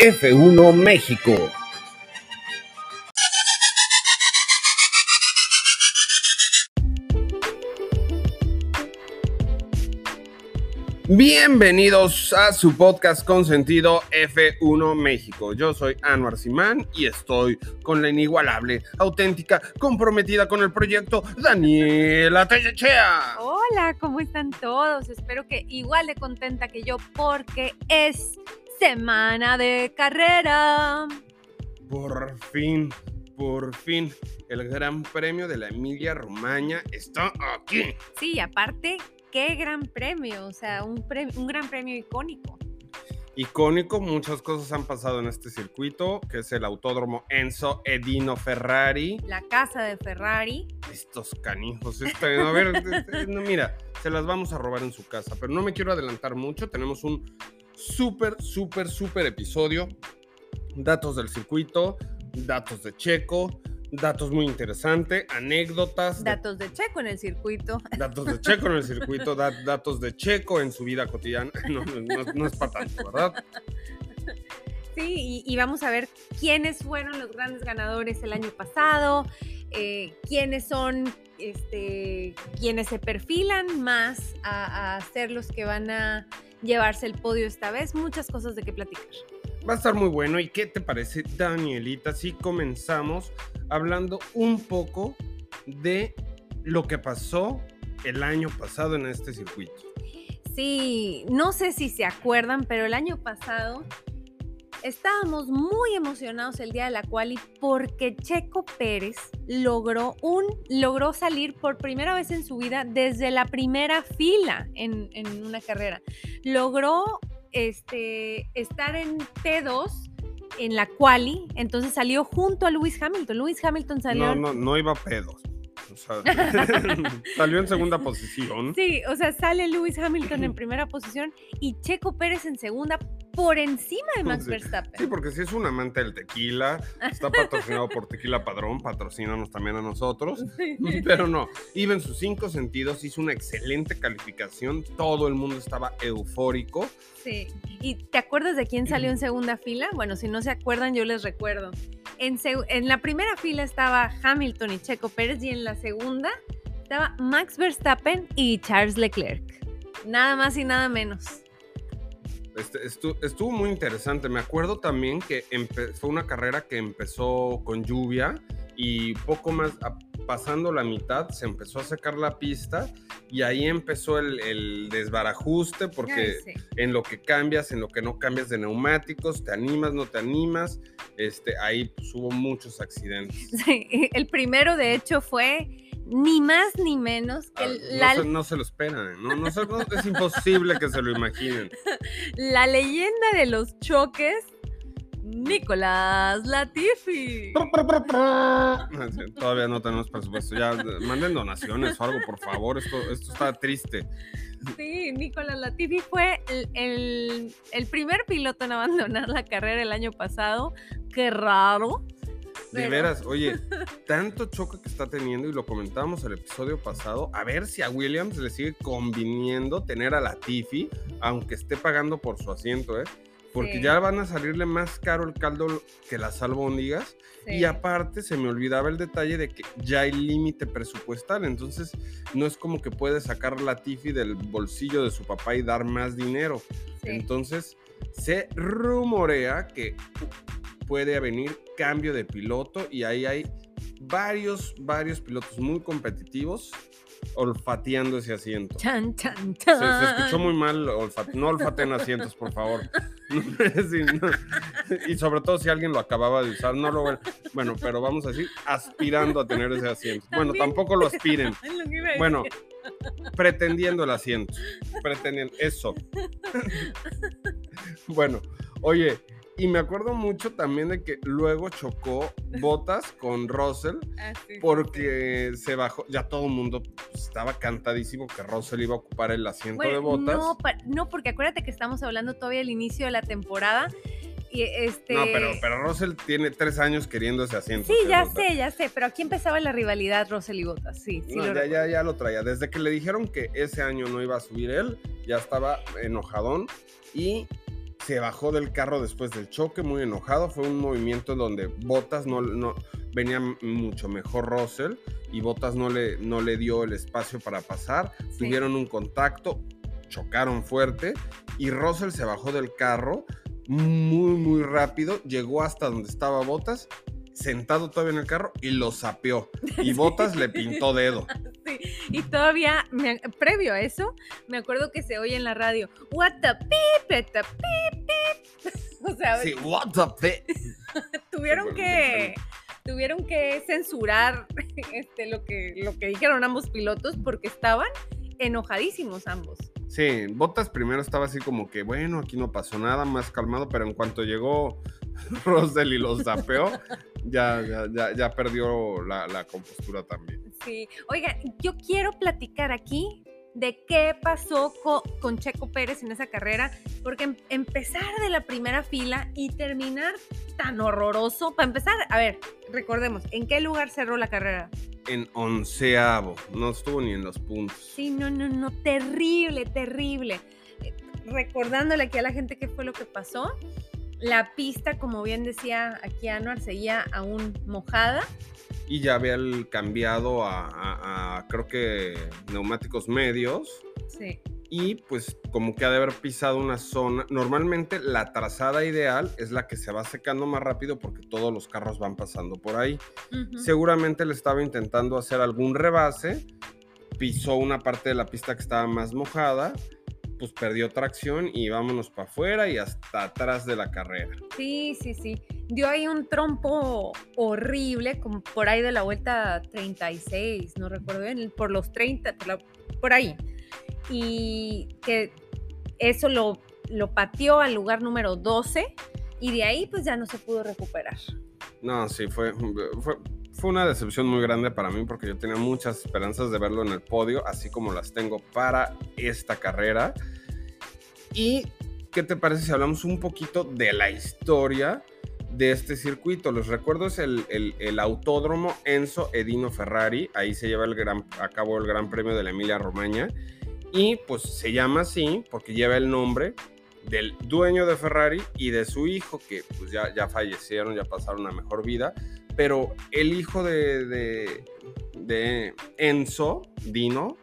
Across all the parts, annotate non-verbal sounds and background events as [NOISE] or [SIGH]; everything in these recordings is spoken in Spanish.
F1 México. Bienvenidos a su podcast consentido F1 México. Yo soy Anwar Simán y estoy con la inigualable, auténtica, comprometida con el proyecto Daniela Tellechea. Hola, ¿cómo están todos? Espero que igual de contenta que yo porque es semana de carrera. Por fin, por fin, el Gran Premio de la Emilia Romagna está aquí. Sí, aparte, qué gran premio, o sea, un, un gran premio icónico. Icónico, muchas cosas han pasado en este circuito, que es el Autódromo Enzo Edino Ferrari. La casa de Ferrari. Estos canijos, este, a ver, este, no, mira, se las vamos a robar en su casa, pero no me quiero adelantar mucho, tenemos un súper, súper, súper episodio. Datos del circuito, datos de Checo, datos muy interesantes, anécdotas. Datos de, Checo en el circuito. Datos de Checo en el circuito, datos de Checo en su vida cotidiana. [LAUGHS] No, no, es para tanto, ¿verdad? Sí, y, vamos a ver quiénes fueron los grandes ganadores el año pasado, eh, quiénes son este, quienes se perfilan más a, a ser los que van a llevarse el podio esta vez. Muchas cosas de qué platicar. Va a estar muy bueno. ¿Y qué te parece, Danielita? Si comenzamos hablando un poco de lo que pasó el año pasado en este circuito. Sí, no sé si se acuerdan, pero el año pasado Estábamos muy emocionados el día de la quali porque Checo Pérez logró un logró salir por primera vez en su vida desde la primera fila en, una carrera. Logró este, estar en T2 en la quali, entonces salió junto a Lewis Hamilton. Lewis Hamilton salió. No, no, no iba a pedos. [LAUGHS] salió en segunda posición. Sí, o sea, sale Lewis Hamilton en primera posición y Checo Pérez en segunda por encima de Max Verstappen. Sí, porque si es un amante del tequila, está patrocinado por Tequila Padrón, patrocínanos también a nosotros, [LAUGHS] pero no, iba en sus cinco sentidos, hizo una excelente calificación, todo el mundo estaba eufórico. Sí, ¿y te acuerdas de quién salió en [CLEARS THROAT] segunda fila? Bueno, si no se acuerdan, yo les recuerdo. En, en la primera fila estaba Hamilton y Checo Pérez y en la segunda estaba Max Verstappen y Charles Leclerc. Nada más y nada menos. Este, estuvo, muy interesante. Me acuerdo también que fue una carrera que empezó con lluvia y poco más, pasando la mitad, se empezó a secar la pista y ahí empezó el, desbarajuste porque en lo que cambias, en lo que no cambias de neumáticos, te animas, no te animas, este, ahí pues, hubo muchos accidentes. el primero de hecho fue ni más ni menos que ah, no, se, lo esperan, ¿no? es imposible que se lo imaginen. [LAUGHS] La leyenda de los choques, Nicolás Latifi. Todavía no tenemos presupuesto, ya manden donaciones o algo, por favor, esto, esto está triste. Sí, Nicolás Latifi fue el, el primer piloto en abandonar la carrera el año pasado. Qué raro. De veras, oye, [LAUGHS] tanto choque que está teniendo y lo comentábamos el episodio pasado, a ver si a Williams le sigue conviniendo tener a la Tiffy, aunque esté pagando por su asiento, ¿eh? Porque ya van a salirle más caro el caldo que las albóndigas. Y aparte se me olvidaba el detalle de que ya hay límite presupuestal, entonces no es como que puede sacar la Tiffy del bolsillo de su papá y dar más dinero. Entonces se rumorea que puede venir cambio de piloto y ahí hay varios, varios pilotos muy competitivos olfateando ese asiento. Chan, chan, Se, escuchó muy mal, no olfateen asientos, por favor. [LAUGHS] Y sobre todo si alguien lo acababa de usar, no lo Bueno, pero vamos a decir, aspirando a tener ese asiento. Bueno, tampoco lo aspiren. [LAUGHS] Bueno, pretendiendo el asiento. Pretendiendo, eso. [LAUGHS] Bueno, oye, y me acuerdo mucho también de que luego chocó Botas con Russell [LAUGHS] ah, porque se bajó, ya todo el mundo estaba cantadísimo que Russell iba a ocupar el asiento de Botas. No, no, porque acuérdate que estamos hablando todavía del inicio de la temporada. Y este... No, pero, pero Russell tiene tres años queriendo ese asiento. Sí, ya sé, ya sé, pero aquí empezaba la rivalidad Russell y Botas, sí. sí ya, ya, ya lo traía. Desde que le dijeron que ese año no iba a subir él, ya estaba enojadón y se bajó del carro después del choque, muy enojado. Fue un movimiento donde Botas no, no venía mucho mejor Russell y Botas no le, no le dio el espacio para pasar. Tuvieron un contacto, chocaron fuerte y Russell se bajó del carro muy, muy rápido, llegó hasta donde estaba Botas, sentado todavía en el carro y lo sapeó. Y [LAUGHS] Botas le pintó dedo. Y todavía, previo a eso, me acuerdo que se oye en la radio, what the beep, the beep. [LAUGHS] O sea, sí, what the beep. [LAUGHS] tuvieron que tuvieron que censurar [LAUGHS] este, lo, que, lo que dijeron ambos pilotos porque estaban enojadísimos ambos. Sí, Botas primero estaba así como que, bueno, aquí no pasó nada, más calmado, pero en cuanto llegó Rosdell y los zapeó, ya, ya, ya, perdió la, la compostura también. Sí, oiga, yo quiero platicar aquí de qué pasó con, Checo Pérez en esa carrera, porque em, empezar de la primera fila y terminar tan horroroso, para empezar, a ver, recordemos, ¿en qué lugar cerró la carrera? En onceavo, no estuvo ni en los puntos. Sí, no, no, no, terrible, terrible. Eh, recordándole aquí a la gente qué fue lo que pasó, la pista, como bien decía aquí Anuar, seguía aún mojada y ya había cambiado a, creo que neumáticos medios. Sí. Y pues como que ha de haber pisado una zona. Normalmente la trazada ideal es la que se va secando más rápido porque todos los carros van pasando por ahí. Seguramente le estaba intentando hacer algún rebase, pisó una parte de la pista que estaba más mojada pues perdió tracción y vámonos para afuera y hasta atrás de la carrera. Sí, sí, sí. Dio ahí un trompo horrible, como por ahí de la vuelta 36, no recuerdo bien, por los 30, por, ahí. Y que eso lo, lo pateó al lugar número 12 y de ahí pues ya no se pudo recuperar. No, sí, fue, fue, fue una decepción muy grande para mí porque yo tenía muchas esperanzas de verlo en el podio, así como las tengo para esta carrera. ¿Y qué te parece si hablamos un poquito de la historia de este circuito? Les recuerdo es el, autódromo Enzo Edino Ferrari, ahí se lleva el gran, a cabo el Gran Premio de la Emilia Romagna y pues se llama así porque lleva el nombre del dueño de Ferrari y de su hijo que pues ya, ya fallecieron, ya pasaron a mejor vida, pero el hijo de, de, Enzo, Dino,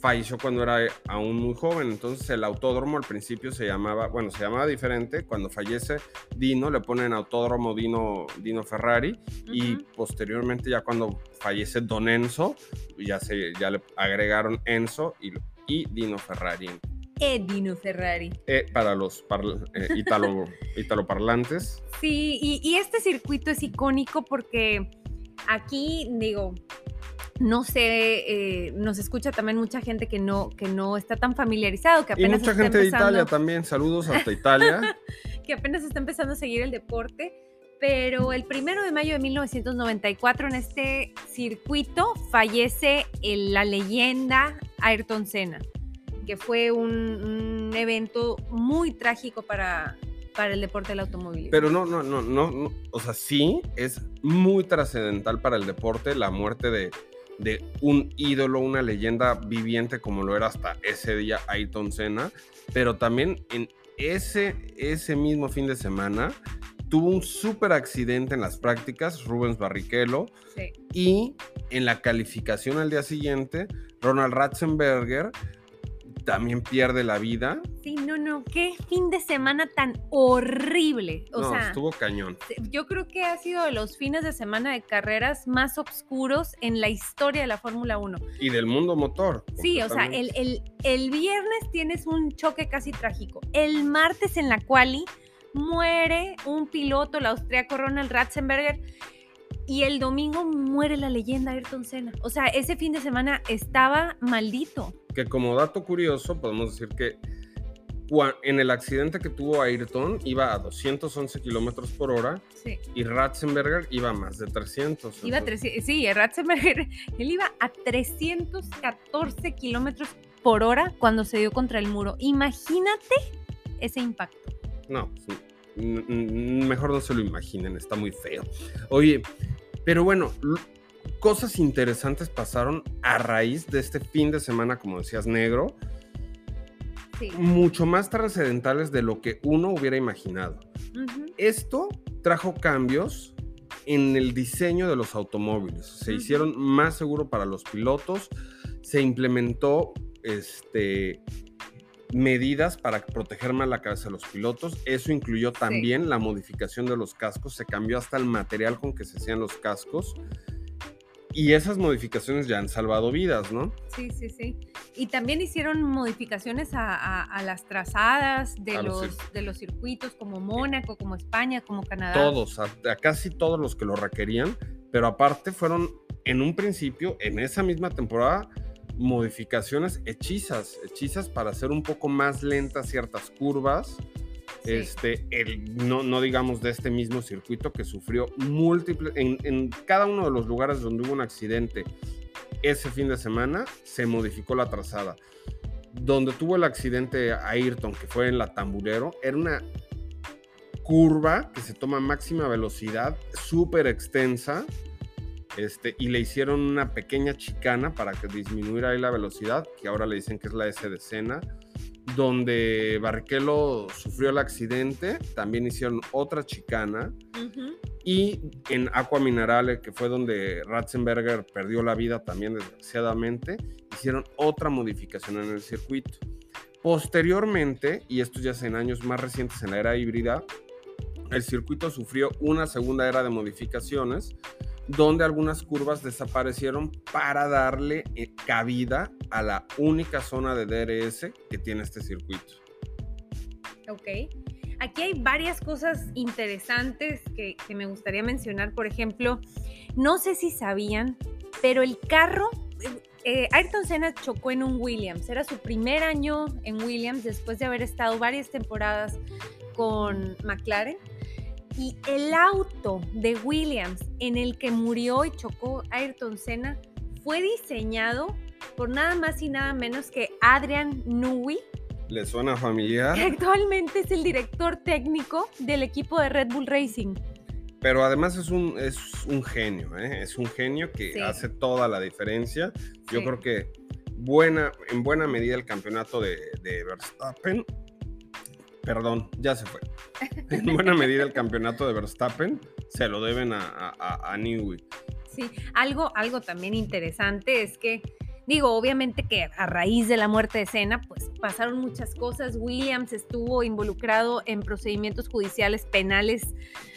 falleció cuando era aún muy joven. Entonces el autódromo al principio se llamaba, bueno, se llamaba diferente. Cuando fallece Dino le ponen autódromo Dino, Dino Ferrari y posteriormente ya cuando fallece Don Enzo, ya, se, ya le agregaron Enzo y, y Dino Ferrari. Edino Ferrari. Eh, para los eh, italo, [LAUGHS] italoparlantes. Sí, y, este circuito es icónico porque aquí, digo, no sé, eh, nos escucha también mucha gente que no, que no está tan familiarizado, que apenas Y mucha gente de Italia también, saludos hasta Italia. [LAUGHS] que apenas está empezando a seguir el deporte. Pero el primero de mayo de 1994 en este circuito fallece la leyenda Ayrton Senna que fue un, evento muy trágico para, para el deporte del automovilismo. Pero no, no, no, no, o sea, sí es muy trascendental para el deporte la muerte de, de un ídolo, una leyenda viviente como lo era hasta ese día Ayrton Senna, pero también en ese, ese mismo fin de semana tuvo un súper accidente en las prácticas, Rubens Barrichello, sí. y en la calificación al día siguiente, Ronald Ratzenberger también pierde la vida. Sí, no, no, qué fin de semana tan horrible. O no, sea, estuvo cañón. Yo creo que ha sido de los fines de semana de carreras más oscuros en la historia de la Fórmula 1. Y del mundo motor. Sí, o sea, el, el, el viernes tienes un choque casi trágico. El martes en la quali muere un piloto, el austriaco Ronald Ratzenberger y el domingo muere la leyenda Ayrton Senna. O sea, ese fin de semana estaba maldito. Que como dato curioso, podemos decir que en el accidente que tuvo Ayrton iba a 211 kilómetros por hora sí. y Ratzenberger iba a más de 300. Iba a sí, Ratzenberger, él iba a 314 kilómetros por hora cuando se dio contra el muro. Imagínate ese impacto. No, pues, mejor no se lo imaginen, está muy feo. Oye, pero bueno, cosas interesantes pasaron a raíz de este fin de semana, como decías, negro. Sí. mucho más trascendentales de lo que uno hubiera imaginado. Esto trajo cambios en el diseño de los automóviles. Se hicieron más seguro para los pilotos, se implementó este, medidas para proteger más la cabeza de los pilotos. Eso incluyó también la modificación de los cascos, se cambió hasta el material con que se hacían los cascos. Y esas modificaciones ya han salvado vidas, ¿no? Sí, sí, sí. Y también hicieron modificaciones a, a- a las trazadas de A los de los circuitos, como Mónaco, como España, como Canadá. Todos, a, a casi todos los que lo requerían, pero aparte fueron en un principio, en esa misma temporada, modificaciones hechizas, hechizas para hacer un poco más lentas ciertas curvas. Este, no, digamos de este mismo circuito que sufrió múltiples, en, cada uno de los lugares donde hubo un accidente ese fin de semana, se modificó la trazada. Donde tuvo el accidente Ayrton, que fue en la Tamburero, era una curva que se toma máxima velocidad, súper extensa, este, y le hicieron una pequeña chicana para que disminuyera ahí la velocidad, que ahora le dicen que es la S de Sena, donde Barrichello sufrió el accidente, también hicieron otra chicana, y en Aqua Minerale, que fue donde Ratzenberger perdió la vida también desgraciadamente, hicieron otra modificación en el circuito. Posteriormente, y esto ya es en años más recientes en la era híbrida, el circuito sufrió una segunda era de modificaciones, donde algunas curvas desaparecieron para darle eh, cabida a la única zona de DRS que tiene este circuito. Ok. Aquí hay varias cosas interesantes que, me gustaría mencionar. Por ejemplo, no sé si sabían, pero el carro, eh, eh, Ayrton Senna chocó en un Williams. Era su primer año en Williams después de haber estado varias temporadas con McLaren. Y el auto de Williams en el que murió y chocó Ayrton Senna fue diseñado por nada más y nada menos que Adrian Newey, ¿Le suena familiar? que actualmente es el director técnico del equipo de Red Bull Racing. Pero además es un, es un genio, ¿eh? es un genio que Sí. hace toda la diferencia. Yo Sí. creo que buena, en buena medida el campeonato de, de Verstappen, perdón, ya se fue. [LAUGHS] En buena medida el campeonato de Verstappen se lo deben a, a, Newey. Sí, algo, algo también interesante es que, digo, obviamente que a raíz de la muerte de Senna, pues pasaron muchas cosas. Williams estuvo involucrado en procedimientos judiciales penales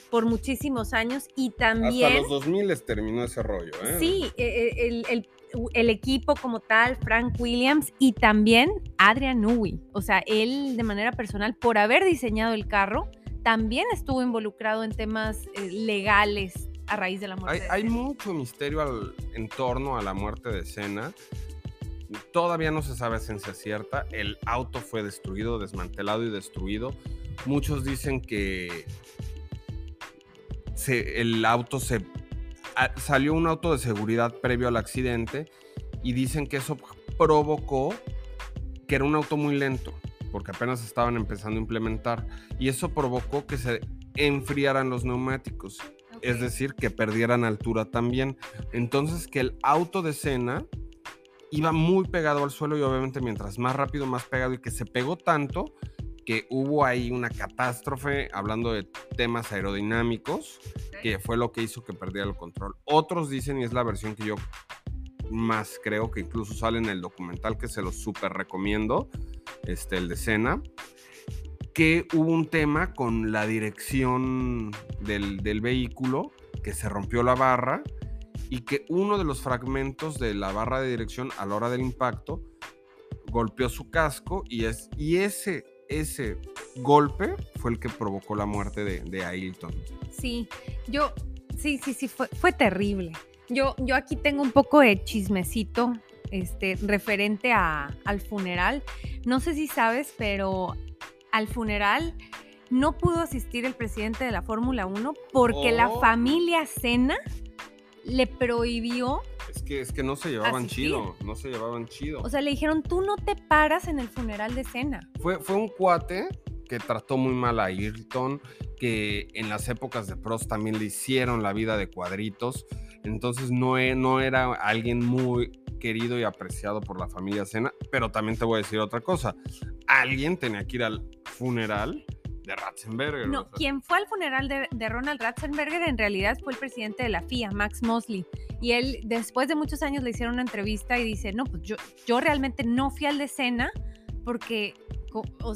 por muchísimos años y también... Hasta los 2000 les terminó ese rollo. ¿eh? Sí, e- e- el, el- el equipo como tal, Frank Williams y también Adrian Newey. O sea, él de manera personal, por haber diseñado el carro, también estuvo involucrado en temas eh, legales a raíz de la muerte. Hay, de hay mucho misterio al, en torno a la muerte de Senna. Todavía no se sabe a ciencia cierta. El auto fue destruido, desmantelado y destruido. Muchos dicen que se- el auto se a- salió un auto de seguridad previo al accidente y dicen que eso provocó que era un auto muy lento porque apenas estaban empezando a implementar y eso provocó que se enfriaran los neumáticos es decir, que perdieran altura también. Entonces, que el auto de Senna iba muy pegado al suelo y obviamente mientras más rápido, más pegado y que se pegó tanto que hubo ahí una catástrofe hablando de temas aerodinámicos, que fue lo que hizo que perdiera el control. Otros dicen, y es la versión que yo más creo, que incluso sale en el documental que se los súper recomiendo, este, el de Senna, que hubo un tema con la dirección del, del vehículo, que se rompió la barra y que uno de los fragmentos de la barra de dirección a la hora del impacto golpeó su casco y, es, y ese, ese golpe fue el que provocó la muerte de, de Ailton. Sí, yo, sí, sí, sí, fue, fue terrible. Yo, yo aquí tengo un poco de chismecito este, referente a, al funeral. No sé si sabes, pero al funeral no pudo asistir el presidente de la Fórmula 1 porque la Oh. familia Senna le prohibió, Es que, es que no se llevaban Asistir. chido, no se llevaban chido. o sea, le dijeron, tú no te paras en el funeral de Senna. Fue, fue un cuate que trató muy mal a Ayrton, que en las épocas de Prost también le hicieron la vida de cuadritos. Entonces no, e- no era alguien muy querido y apreciado por la familia Senna. Pero también te voy a decir otra cosa. alguien tenía que ir al funeral de Ratzenberger. No, o sea, quien fue al funeral de, de Ronald Ratzenberger en realidad fue el presidente de la FIA, Max Mosley. Y él, después de muchos años, le hicieron una entrevista y dice, no, pues yo, yo realmente no fui al de cena porque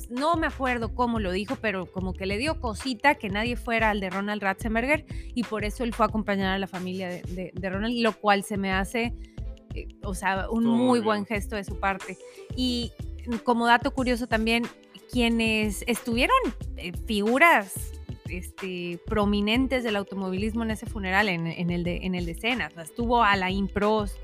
no me acuerdo cómo lo dijo, pero como que le dio cosita que nadie fuera al de Ronald Ratzenberger y por eso él fue a acompañar a la familia de, de- de Ronald, lo cual se me hace, eh, o sea, un muy bien. buen gesto de su parte. Y mm, como dato curioso también, quienes estuvieron eh, figuras este, prominentes del automovilismo en ese funeral, en, en el, de, en el de Senna. O sea, estuvo Alain Prost,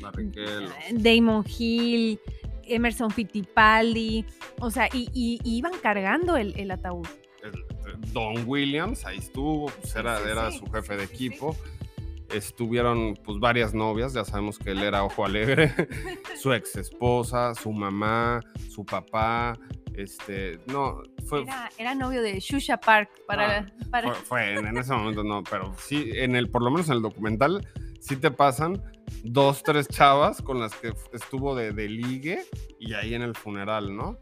Barrichello. Damon Hill, Emerson Fittipaldi, o sea, y, y- y iban cargando el, el ataúd. Don Williams, ahí estuvo, pues era, Sí, sí, era sí. su jefe de equipo. Estuvieron pues varias novias, ya sabemos que él era ojo alegre, [LAUGHS] su ex esposa, su mamá, su papá, este, no, fue, Era, era novio de Shusha Park para... Ah, para fue, fue en, en ese momento no, pero sí, en el, por lo menos en el documental, sí te pasan dos, tres chavas con las que estuvo de, de ligue y ahí en el funeral, ¿no?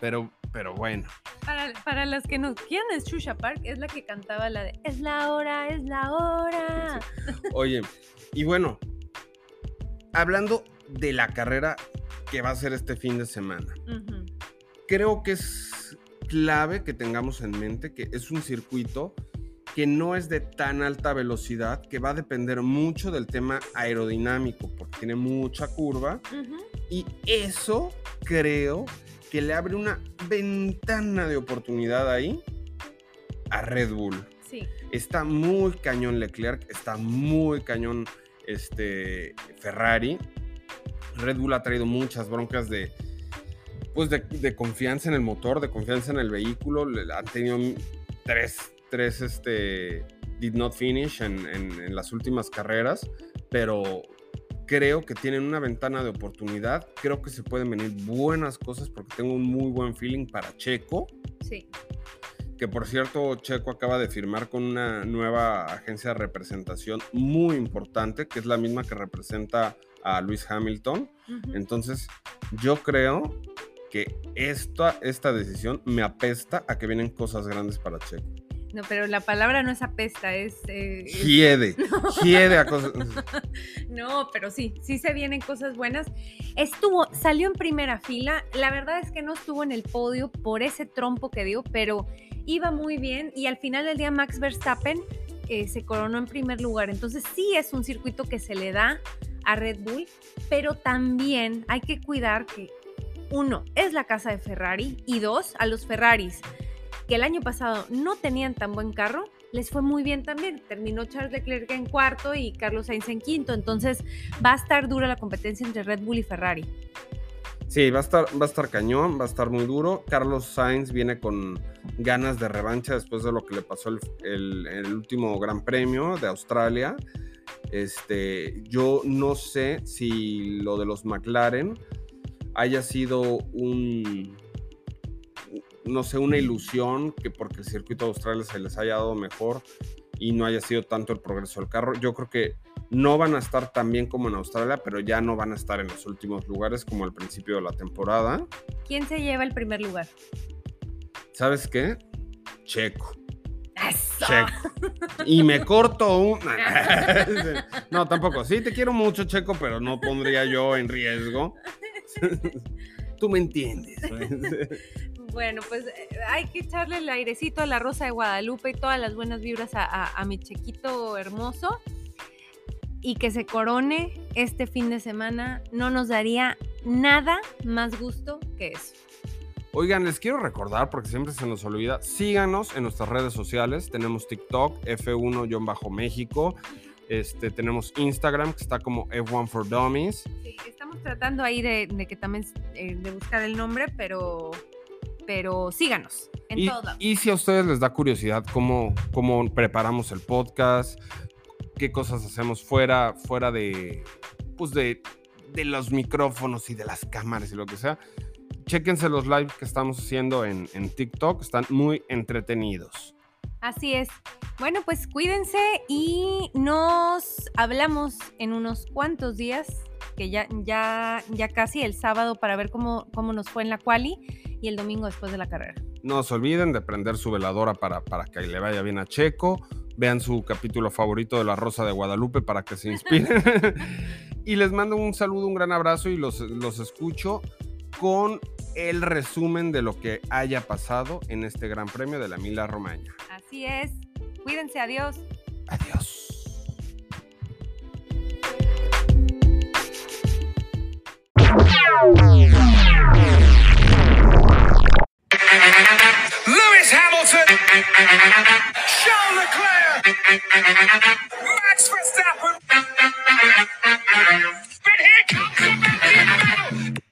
Pero, pero bueno. Para, para las que no quieran, es Shusha Park, es la que cantaba la de Es la hora, es la hora. [LAUGHS] Oye, y bueno, hablando de la carrera que va a ser este fin de semana, creo que es clave que tengamos en mente que es un circuito que no es de tan alta velocidad, que va a depender mucho del tema aerodinámico, porque tiene mucha curva, y eso creo que le abre una ventana de oportunidad ahí a Red Bull. Sí. Está muy cañón Leclerc, está muy cañón este, Ferrari. Red Bull ha traído muchas broncas de, pues de, de confianza en el motor, de confianza en el vehículo. Han tenido tres, tres este, did not finish en, en- en las últimas carreras, pero creo que tienen una ventana de oportunidad. Creo que se pueden venir buenas cosas porque tengo un muy buen feeling para Checo Sí. que por cierto Checo acaba de firmar con una nueva agencia de representación muy importante, que es la misma que representa a Luis Hamilton. Entonces, yo creo que esta, esta decisión me apesta a que vienen cosas grandes para Checo. No, pero la palabra no es apesta, es... eh, es- Hiede, [LAUGHS] hiede a cosas. [LAUGHS] No, pero sí, sí se vienen cosas buenas. Estuvo, salió en primera fila. La verdad es que no estuvo en el podio por ese trompo que dio, pero iba muy bien. Y al final del día, Max Verstappen eh, se coronó en primer lugar. Entonces, sí es un circuito que se le da a Red Bull, pero también hay que cuidar que, uno, es la casa de Ferrari y dos, a los Ferraris que el año pasado no tenían tan buen carro, les fue muy bien también. Terminó Charles Leclerc en cuarto y Carlos Sainz en quinto. Entonces va a estar dura la competencia entre Red Bull y Ferrari. Sí, va a, estar, va a estar cañón, va a estar muy duro. Carlos Sainz viene con ganas de revancha después de lo que le pasó el, el- último Gran Premio de Australia. Este, yo no sé si lo de los McLaren haya sido un, no sé, una ilusión que porque el circuito de Australia se les haya dado mejor y no haya sido tanto el progreso del carro. Yo creo que no van a estar tan bien como en Australia, pero ya no van a estar en los últimos lugares como al principio de la temporada. ¿Quién se lleva el primer lugar? ¿Sabes qué? Checo. ¡Eso! Checo. Y me corto un... [LAUGHS] No, tampoco. Sí, te quiero mucho, Checo, pero no pondría yo en riesgo. [LAUGHS] Tú me entiendes. [LAUGHS] Bueno, pues eh, hay que echarle el airecito a la Rosa de Guadalupe y todas las buenas vibras a, a- a mi chequito hermoso. Y que se corone este fin de semana. No nos daría nada más gusto que eso. Oigan, les quiero recordar, porque siempre se nos olvida, síganos en nuestras redes sociales. Tenemos TikTok, F1-México. Este, tenemos Instagram, que está como F1 for Dummies. Sí, estamos tratando ahí de, de que también eh, de buscar el nombre, pero, pero síganos en Y, todos lados. y si a ustedes les da curiosidad cómo, cómo preparamos el podcast, qué cosas hacemos fuera, fuera de, pues de, de los micrófonos y de las cámaras y lo que sea, chéquense los lives que estamos haciendo en, en TikTok, están muy entretenidos. Así es. Bueno, pues cuídense y nos hablamos en unos cuantos días, que ya, ya, ya casi el sábado para ver cómo, cómo nos fue en la quali y el domingo después de la carrera. No se olviden de prender su veladora para, para que le vaya bien a Checo. Vean su capítulo favorito de La Rosa de Guadalupe para que se inspiren. [LAUGHS] y les mando un saludo, un gran abrazo y los, los escucho con el resumen de lo que haya pasado en este Gran Premio de la Mila Romagna. Así es. Cuídense, adiós. Adiós. Lewis Hamilton, Charles Leclerc, Max Verstappen, but here comes the